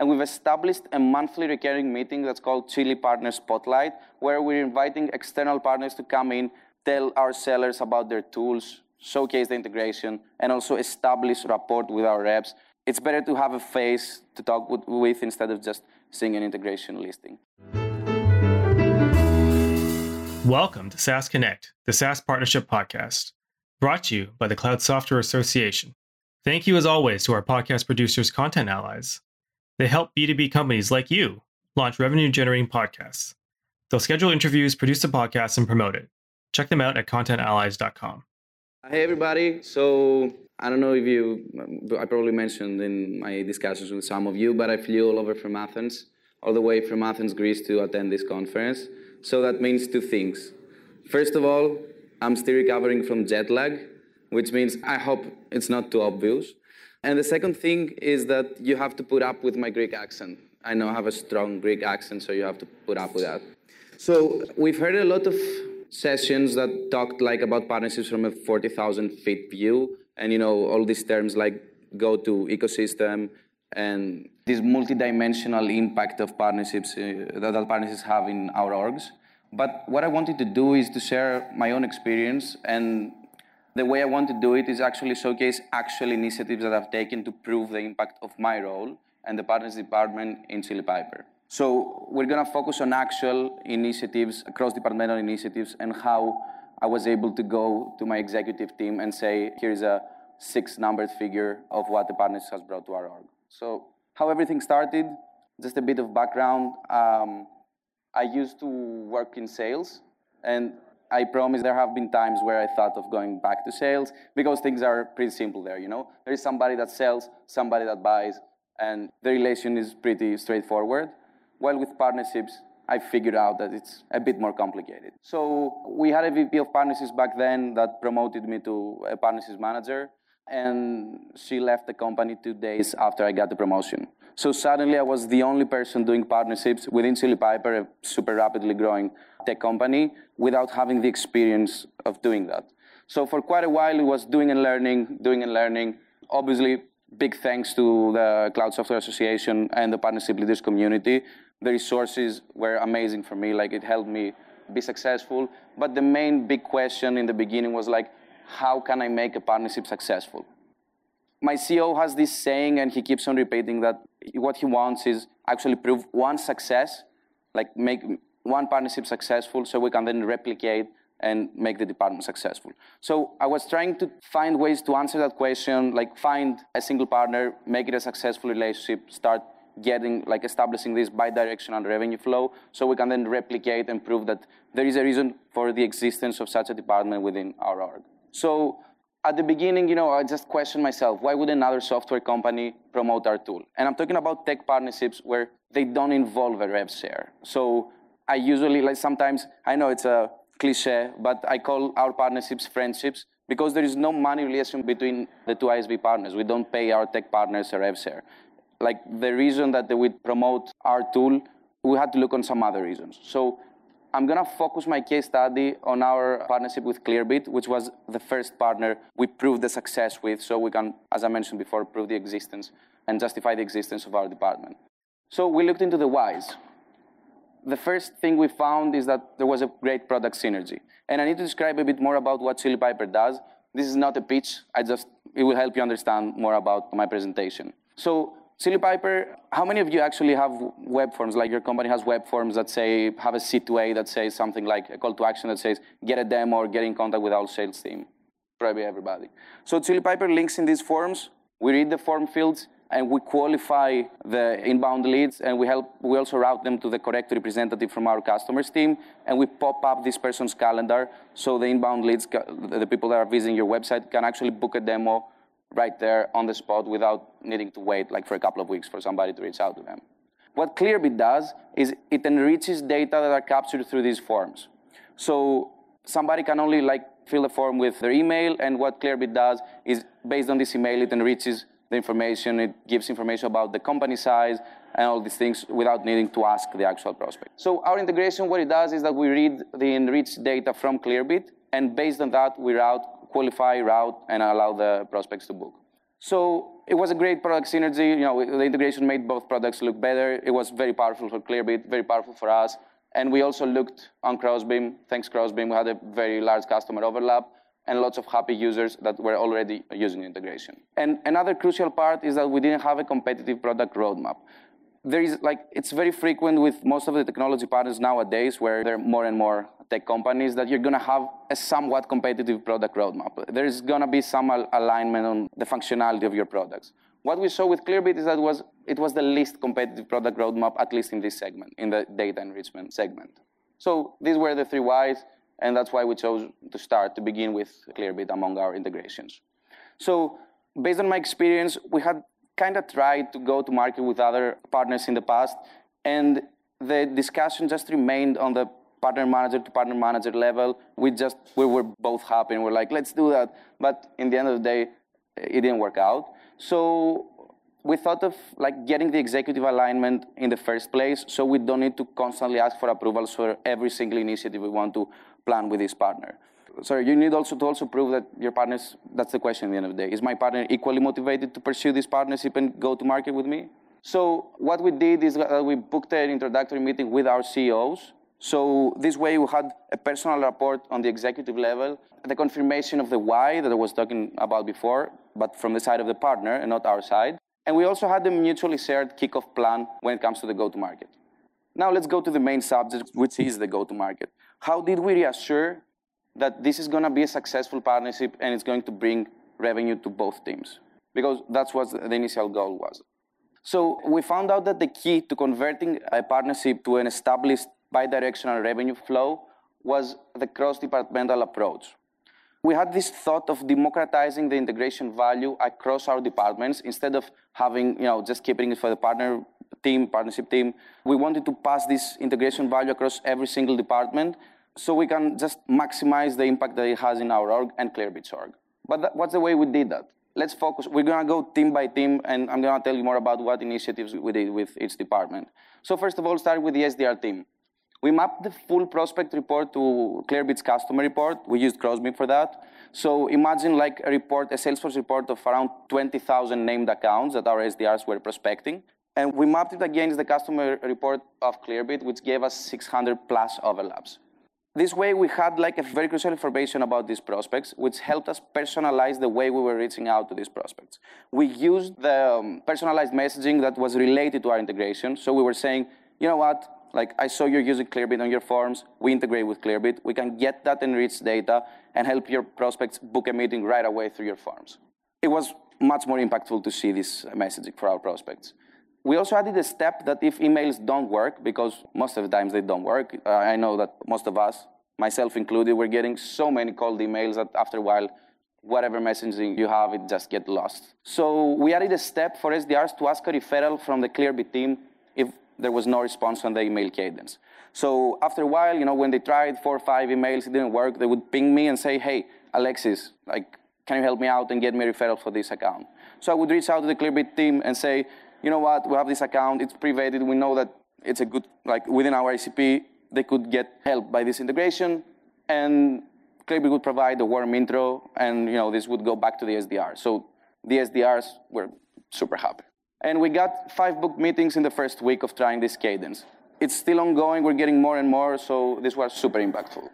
And we've established a monthly recurring meeting that's called Chili Partner Spotlight, where we're inviting external partners to come in, tell our sellers about their tools, showcase the integration, and also establish rapport with our reps. It's better to have a face to talk with, with instead of just seeing an integration listing. Welcome to SaaS Connect, the SaaS Partnership Podcast, brought to you by the Cloud Software Association. Thank you, as always, to our podcast producers, Content Allies. They help B2B companies like you launch revenue generating podcasts. They'll schedule interviews, produce the podcast, and promote it. Check them out at contentallies.com. Hey, everybody. So, I don't know if you, I probably mentioned in my discussions with some of you, but I flew all over from Athens, all the way from Athens, Greece to attend this conference. So, that means two things. First of all, I'm still recovering from jet lag, which means I hope it's not too obvious. And the second thing is that you have to put up with my Greek accent. I know I have a strong Greek accent, so you have to put up with that. So we've heard a lot of sessions that talked like about partnerships from a 40,000 feet view, and you know all these terms like go to ecosystem and this multidimensional impact of partnerships uh, that, that partnerships have in our orgs. But what I wanted to do is to share my own experience and the way I want to do it is actually showcase actual initiatives that I've taken to prove the impact of my role and the partners department in Chili Piper. So we're going to focus on actual initiatives, cross-departmental initiatives, and how I was able to go to my executive team and say, here's a six-numbered figure of what the partners has brought to our org. So how everything started, just a bit of background. Um, I used to work in sales, and I promise there have been times where I thought of going back to sales because things are pretty simple there, you know? There is somebody that sells, somebody that buys, and the relation is pretty straightforward. While with partnerships, I figured out that it's a bit more complicated. So we had a VP of partnerships back then that promoted me to a partnerships manager, and she left the company two days after I got the promotion. So suddenly I was the only person doing partnerships within Chili Piper, a super rapidly growing tech company, without having the experience of doing that. So for quite a while, it was doing and learning, doing and learning. Obviously, big thanks to the Cloud Software Association and the partnership leaders community. The resources were amazing for me. Like it helped me be successful. But the main big question in the beginning was like, how can I make a partnership successful? My CEO has this saying, and he keeps on repeating that what he wants is actually prove one success, like make one partnership successful, so we can then replicate and make the department successful. So I was trying to find ways to answer that question, like find a single partner, make it a successful relationship, start getting like establishing this bi-directional revenue flow so we can then replicate and prove that there is a reason for the existence of such a department within our org. So at the beginning, you know, I just questioned myself, why would another software company promote our tool? And I'm talking about tech partnerships where they don't involve a rev share. So I usually, like sometimes, I know it's a cliche, but I call our partnerships friendships because there is no money relation between the two ISV partners. We don't pay our tech partners a rev share. Like the reason that they would promote our tool, we had to look on some other reasons. So I'm going to focus my case study on our partnership with Clearbit, which was the first partner we proved the success with, so we can, as I mentioned before, prove the existence and justify the existence of our department. So we looked into the whys. The first thing we found is that there was a great product synergy. And I need to describe a bit more about what Chili Piper does. This is not a pitch. I just, it will help you understand more about my presentation. So Chili Piper, how many of you actually have web forms? Like your company has web forms that say, have a C2A that says something like a call to action that says, get a demo or get in contact with our sales team. Probably everybody. So Chili Piper links in these forms. We read the form fields and we qualify the inbound leads and we help, we also route them to the correct representative from our customers team and we pop up this person's calendar so the inbound leads, the people that are visiting your website can actually book a demo right there on the spot without needing to wait like for a couple of weeks for somebody to reach out to them. What Clearbit does is it enriches data that are captured through these forms. So somebody can only like fill a form with their email, and what Clearbit does is based on this email, it enriches the information, it gives information about the company size and all these things without needing to ask the actual prospect. So our integration, what it does is that we read the enriched data from Clearbit, and based on that, we route qualify, route, and allow the prospects to book. So it was a great product synergy. You know, the integration made both products look better. It was very powerful for Clearbit, very powerful for us. And we also looked on Crossbeam. Thanks Crossbeam, we had a very large customer overlap and lots of happy users that were already using integration. And another crucial part is that we didn't have a competitive product roadmap. There is like it's very frequent with most of the technology partners nowadays, where they're more and more tech companies, that you're going to have a somewhat competitive product roadmap. There is going to be some al- alignment on the functionality of your products. What we saw with Clearbit is that was, it was the least competitive product roadmap, at least in this segment, in the data enrichment segment. So these were the three whys. And that's why we chose to start to begin with Clearbit among our integrations. So based on my experience, we had kind of tried to go to market with other partners in the past, and the discussion just remained on the partner manager to partner manager level. We just we were both happy and we're like, let's do that. But in the end of the day, it didn't work out. So we thought of like getting the executive alignment in the first place so we don't need to constantly ask for approvals for every single initiative we want to plan with this partner. So you need also to also prove that your partners, that's the question at the end of the day. Is my partner equally motivated to pursue this partnership and go to market with me? So what we did is we booked an introductory meeting with our CEOs. So this way we had a personal report on the executive level, the confirmation of the why that I was talking about before, but from the side of the partner and not our side. And we also had a mutually shared kickoff plan when it comes to the go-to-market. Now let's go to the main subject, which is the go-to-market. How did we reassure that this is going to be a successful partnership and it's going to bring revenue to both teams? Because that's what the initial goal was. So we found out that the key to converting a partnership to an established bidirectional revenue flow was the cross-departmental approach we had this thought of democratizing the integration value across our departments instead of having, you know, just keeping it for the partner team, partnership team. We wanted to pass this integration value across every single department so we can just maximize the impact that it has in our org and Clearbit's org. But that, what's the way we did that? Let's focus. We're going to go team by team, and I'm going to tell you more about what initiatives we did with each department. So first of all, start with the SDR team. We mapped the full prospect report to Clearbit's customer report. We used Crossbeam for that. So imagine like a report, a Salesforce report of around 20,000 named accounts that our SDRs were prospecting. And we mapped it against the customer report of Clearbit, which gave us 600 plus overlaps. This way, we had like a very crucial information about these prospects, which helped us personalize the way we were reaching out to these prospects. We used the um, personalized messaging that was related to our integration. So we were saying, you know what, like I saw you're using Clearbit on your forms. We integrate with Clearbit. We can get that enriched data and help your prospects book a meeting right away through your forms. It was much more impactful to see this messaging for our prospects. We also added a step that if emails don't work, because most of the times they don't work, uh, I know that most of us, myself included, we're getting so many cold emails that after a while, whatever messaging you have, it just gets lost. So we added a step for SDRs to ask a referral from the Clearbit team if there was no response on the email cadence. So after a while, you know, when they tried four or five emails, it didn't work, they would ping me and say, hey, Alexis, like, can you help me out and get me a referral for this account? So I would reach out to the Clearbit team and say, you know what, we have this account, it's privated, we know that it's a good, like within our ICP, they could get help by this integration, and Clearbit would provide a warm intro, and you know, this would go back to the SDR. So the SDRs were super happy. And we got five book meetings in the first week of trying this cadence. It's still ongoing, we're getting more and more, so this was super impactful.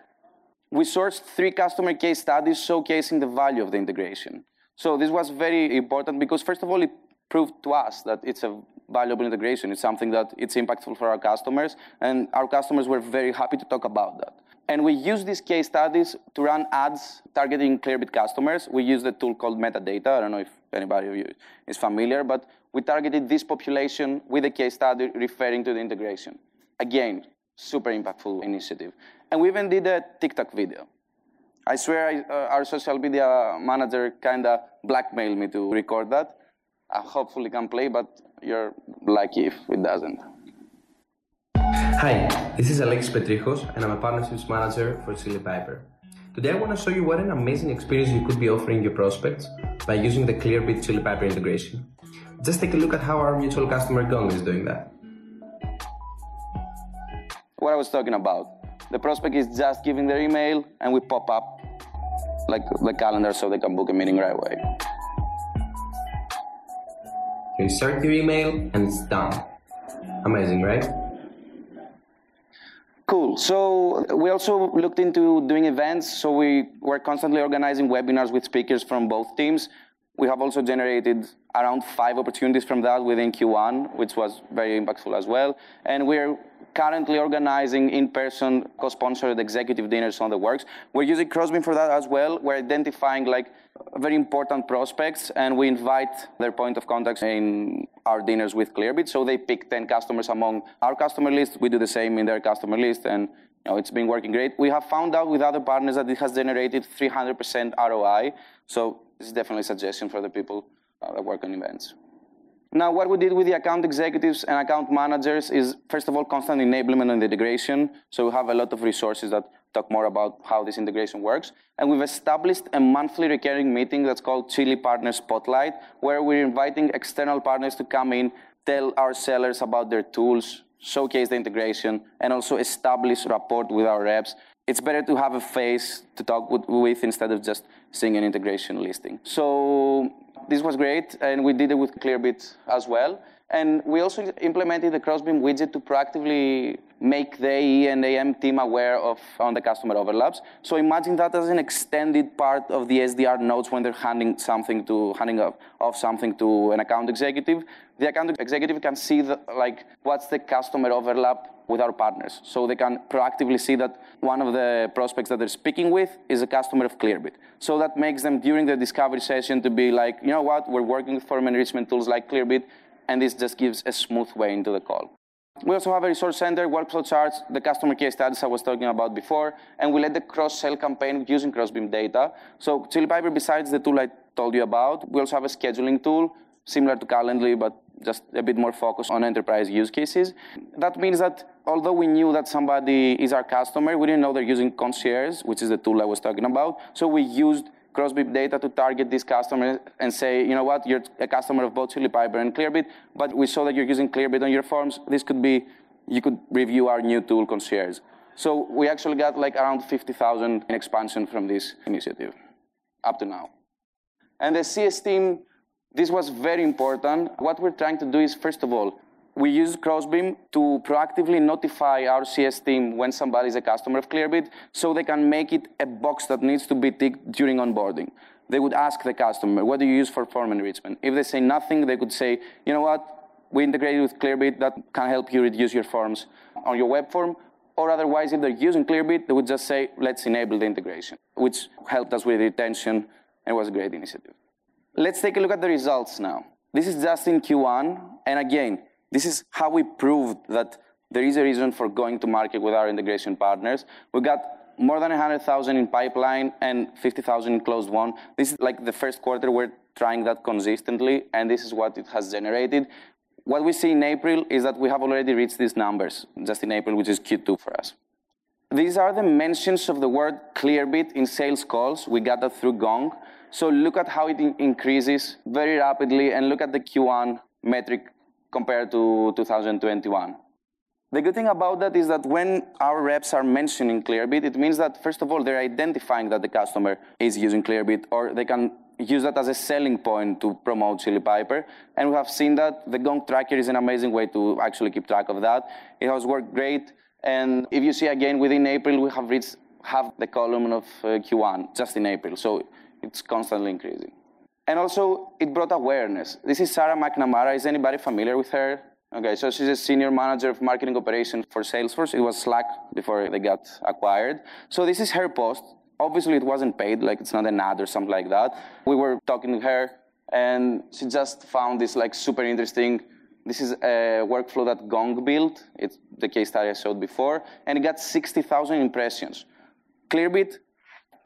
We sourced three customer case studies showcasing the value of the integration. So this was very important because first of all, it proved to us that it's a valuable integration. It's something that it's impactful for our customers, and our customers were very happy to talk about that. And we use these case studies to run ads targeting Clearbit customers. We use the tool called metadata. I don't know if anybody of you is familiar, but we targeted this population with a case study referring to the integration. Again, super impactful initiative. And we even did a TikTok video. I swear I, uh, our social media manager kind of blackmailed me to record that. I hopefully can play, but you're lucky if it doesn't. Hi, this is Alexis Petrijos, and I'm a partnerships manager for Chili Piper. Today I want to show you what an amazing experience you could be offering your prospects by using the Clearbit Chili Piper integration. Just take a look at how our mutual customer Gong is doing that. What I was talking about. The prospect is just giving their email and we pop up like the calendar so they can book a meeting right away. You insert your email and it's done. Amazing, right? Cool. So we also looked into doing events. So we were constantly organizing webinars with speakers from both teams. We have also generated around five opportunities from that within Q1, which was very impactful as well. And we're currently organizing in-person co-sponsored executive dinners on the works. We're using Crossbeam for that as well. We're identifying like very important prospects and we invite their point of contacts in our dinners with Clearbit. So they pick 10 customers among our customer list. We do the same in their customer list and you know, it's been working great. We have found out with other partners that it has generated 300% ROI. So this is definitely a suggestion for the people uh, work on events. Now, what we did with the account executives and account managers is, first of all, constant enablement and integration. So we have a lot of resources that talk more about how this integration works. And we've established a monthly recurring meeting that's called Chili Partner Spotlight, where we're inviting external partners to come in, tell our sellers about their tools, showcase the integration, and also establish rapport with our reps. It's better to have a face to talk with instead of just seeing an integration listing. So this was great, and we did it with Clearbit as well. And we also implemented the Crossbeam widget to proactively make the AE and AM team aware of on the customer overlaps. So imagine that as an extended part of the SDR notes when they're handing something to handing off, off something to an account executive. The account executive can see the, like what's the customer overlap with our partners. So they can proactively see that one of the prospects that they're speaking with is a customer of Clearbit. So that makes them during the discovery session to be like, you know what, we're working with form enrichment tools like Clearbit, and this just gives a smooth way into the call. We also have a resource center, workflow charts, the customer case studies I was talking about before, and we led the cross-sell campaign using Crossbeam data. So Chili Piper, besides the tool I told you about, we also have a scheduling tool similar to Calendly, but just a bit more focused on enterprise use cases. That means that although we knew that somebody is our customer, we didn't know they're using Concierge, which is the tool I was talking about. So we used Crossbeam data to target these customers and say, you know what, you're a customer of both Chili Piper and Clearbit, but we saw that you're using Clearbit on your forms. This could be, you could review our new tool, Concierge. So we actually got like around 50,000 in expansion from this initiative up to now. And the CS team this was very important. What we're trying to do is, first of all, we use Crossbeam to proactively notify our CS team when somebody is a customer of Clearbit so they can make it a box that needs to be ticked during onboarding. They would ask the customer, what do you use for form enrichment? If they say nothing, they could say, you know what, we integrated with Clearbit that can help you reduce your forms on your web form. Or otherwise, if they're using Clearbit, they would just say, let's enable the integration, which helped us with retention and was a great initiative. Let's take a look at the results now. This is just in Q1, and again, this is how we proved that there is a reason for going to market with our integration partners. We got more than 100,000 in pipeline and 50,000 in closed won. This is like the first quarter we're trying that consistently, and this is what it has generated. What we see in April is that we have already reached these numbers, just in April, which is Q2 for us. These are the mentions of the word Clearbit in sales calls. We got that through Gong. So look at how it increases very rapidly and look at the Q1 metric compared to 2021. The good thing about that is that when our reps are mentioning Clearbit, it means that, first of all, they're identifying that the customer is using Clearbit, or they can use that as a selling point to promote Chili Piper. And we have seen that the Gong Tracker is an amazing way to actually keep track of that. It has worked great. And if you see again, within April, we have reached half the column of uh, Q1 just in April. So it's constantly increasing. And also, it brought awareness. This is Sarah McNamara. Is anybody familiar with her? Okay, so she's a senior manager of marketing operations for Salesforce. It was Slack before they got acquired. So this is her post. Obviously, it wasn't paid, like it's not an ad or something like that. We were talking to her, and she just found this like super interesting. This is a workflow that Gong built. It's the case study I showed before, and it got 60,000 impressions. Clearbit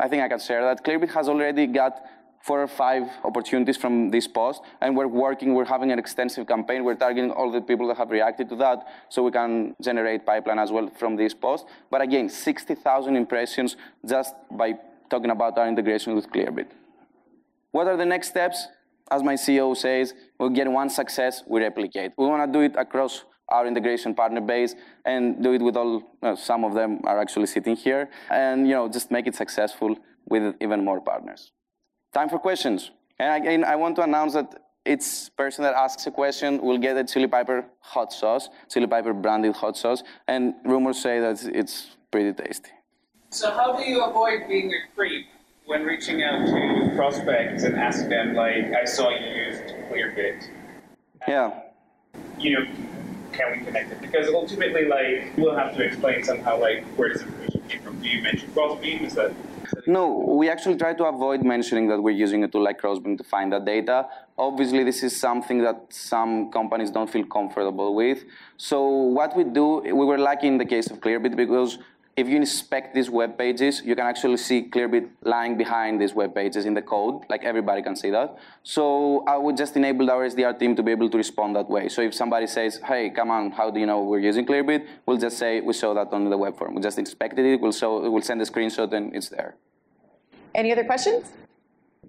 I think I can share that. Clearbit has already got four or five opportunities from this post, and we're working, we're having an extensive campaign. We're targeting all the people that have reacted to that, so we can generate pipeline as well from this post. But again, 60,000 impressions just by talking about our integration with Clearbit. What are the next steps? As my CEO says, we'll get one success, we replicate. We want to do it across our integration partner base and do it with all, uh, some of them are actually sitting here, and you know, just make it successful with even more partners. Time for questions. And again, I want to announce that each person that asks a question will get a chili piper hot sauce, chili piper branded hot sauce, and rumors say that it's pretty tasty. So how do you avoid being a creep when reaching out to prospects and asking them, like, I saw you used Clearbit. Yeah. You know, can we connect it? Because ultimately, like, we'll have to explain somehow, like, where this information came from. Do you mention Crossbeam? Is that no, we actually try to avoid mentioning that we're using a tool like Crossbeam to find that data. Obviously, this is something that some companies don't feel comfortable with. So what we do, we were lucky in the case of Clearbit because if you inspect these web pages, you can actually see Clearbit lying behind these web pages in the code, like everybody can see that. So uh, I would just enable our SDR team to be able to respond that way. So if somebody says, hey, come on, how do you know we're using Clearbit? We'll just say, we saw that on the web form. We just inspected it, we'll, show, we'll send a screenshot and it's there. Any other questions?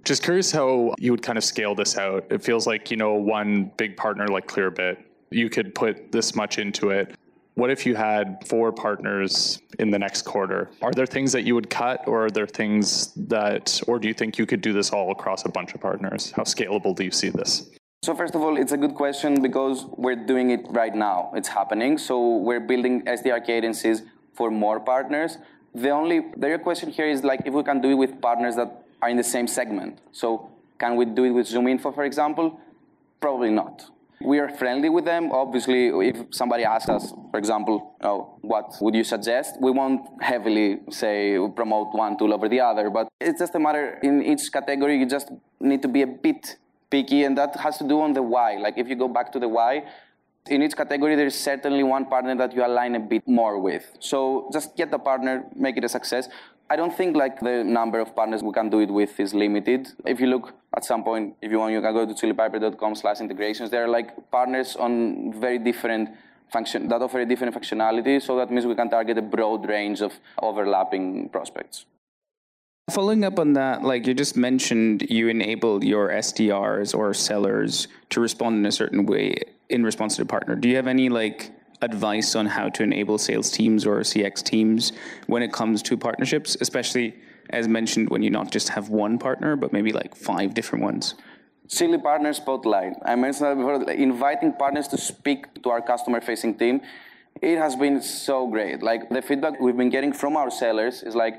Just curious how you would kind of scale this out. It feels like, you know, one big partner like Clearbit, you could put this much into it. What if you had four partners in the next quarter? Are there things that you would cut, or are there things that, or do you think you could do this all across a bunch of partners? How scalable do you see this? So first of all, it's a good question because we're doing it right now. It's happening. So we're building SDR cadences for more partners. The only the real question here is like if we can do it with partners that are in the same segment. So can we do it with ZoomInfo, for example? Probably not. We are friendly with them. Obviously, if somebody asks us, for example, oh, what would you suggest? We won't heavily say promote one tool over the other, but it's just a matter in each category, you just need to be a bit picky, and that has to do on the why. Like if you go back to the why, in each category, there is certainly one partner that you align a bit more with. So just get the partner, make it a success. I don't think like the number of partners we can do it with is limited. If you look at some point, if you want, you can go to chilipiper.com slash integrations. There are like partners on very different function that offer a different functionality. So that means we can target a broad range of overlapping prospects. Following up on that, like you just mentioned, you enable your SDRs or sellers to respond in a certain way in response to the partner. Do you have any like advice on how to enable sales teams or CX teams when it comes to partnerships, especially as mentioned when you not just have one partner, but maybe like five different ones? Chili Partner Spotlight. I mentioned that before, inviting partners to speak to our customer facing team. It has been so great. Like the feedback we've been getting from our sellers is like,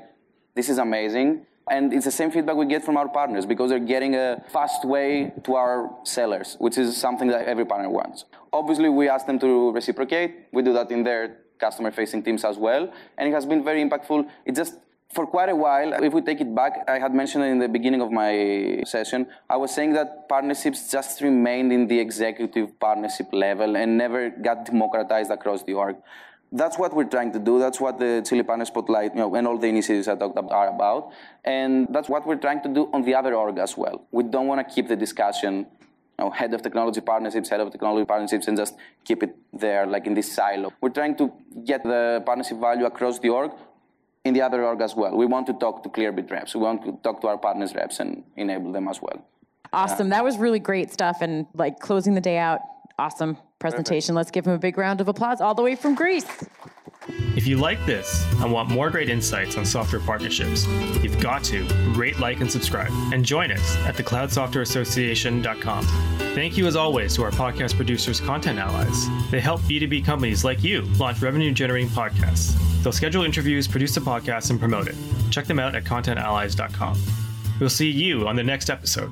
this is amazing. And it's the same feedback we get from our partners because they're getting a fast way to our sellers, which is something that every partner wants. Obviously, we ask them to reciprocate. We do that in their customer facing teams as well. And it has been very impactful. It just, for quite a while, if we take it back, I had mentioned in the beginning of my session, I was saying that partnerships just remained in the executive partnership level and never got democratized across the org that's what we're trying to do. That's what the Chili Partner Spotlight, you know, and all the initiatives I talked about are about. And that's what we're trying to do on the other org as well. We don't want to keep the discussion, you know, head of technology partnerships, head of technology partnerships, and just keep it there, like in this silo. We're trying to get the partnership value across the org in the other org as well. We want to talk to Clearbit reps. We want to talk to our partners reps and enable them as well. Awesome. That was really great stuff. And like closing the day out, awesome presentation. Perfect. Let's give him a big round of applause all the way from Greece. If you like this and want more great insights on software partnerships, you've got to rate, like, and subscribe. And join us at thecloudsoftwareassociation.com. Thank you, as always, to our podcast producers, Content Allies. They help B2B companies like you launch revenue generating podcasts. They'll schedule interviews, produce a podcast, and promote it. Check them out at contentallies.com. We'll see you on the next episode.